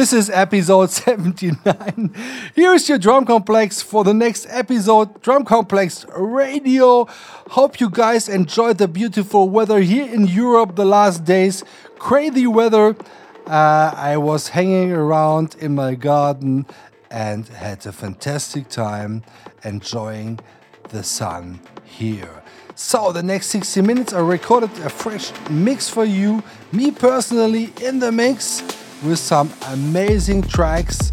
This is episode 79. Here's your drum complex for the next episode Drum Complex Radio. Hope you guys enjoyed the beautiful weather here in Europe the last days. Crazy weather. Uh, I was hanging around in my garden and had a fantastic time enjoying the sun here. So, the next 60 minutes, I recorded a fresh mix for you, me personally in the mix with some amazing tracks.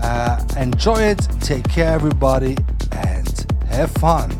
Uh, enjoy it, take care, everybody, and have fun.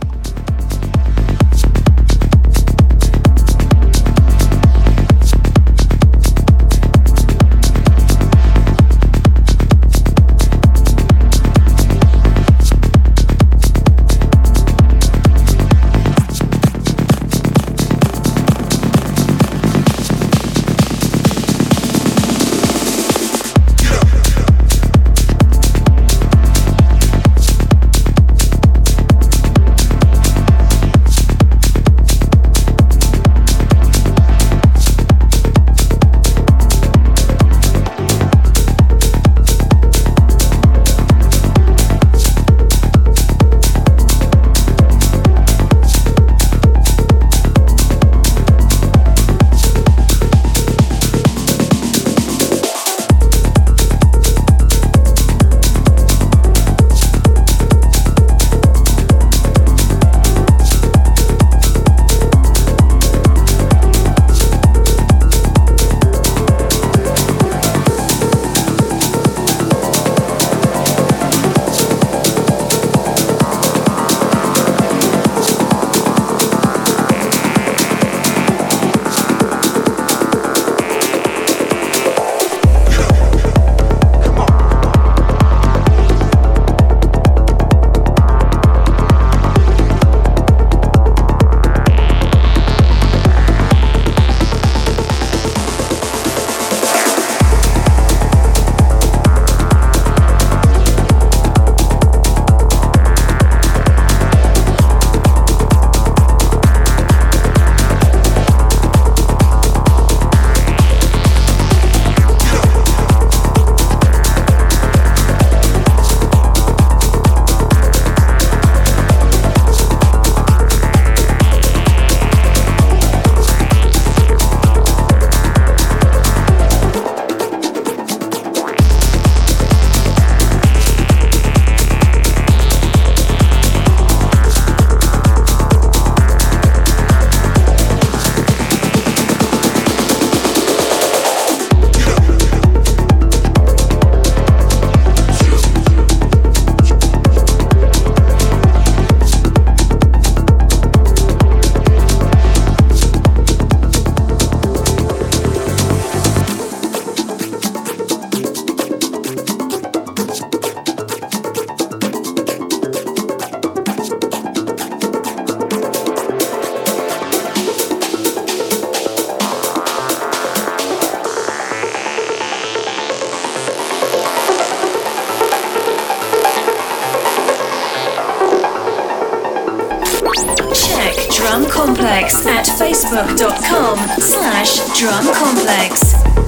facebook.com slash drumcomplex.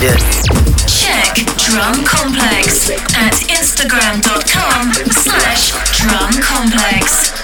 Yeah. Check Drum Complex at instagram.com slash drum complex.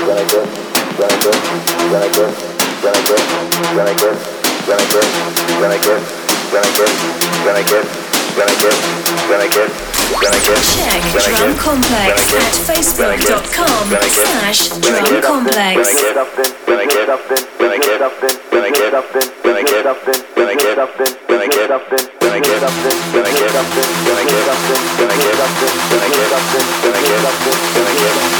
When I get up, then I get up, then I get up, then I get up, then I get up, then I get up, then I get up.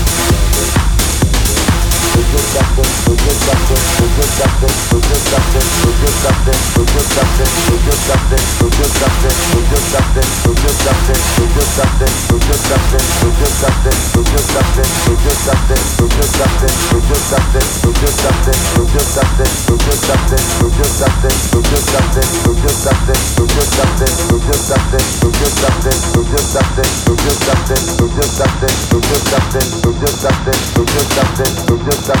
Just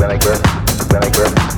then I grip, then I grip,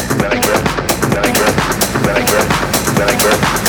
Then I grip, then I grip, then I grip, then I grip.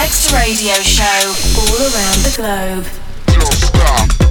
Next radio Show all around the globe.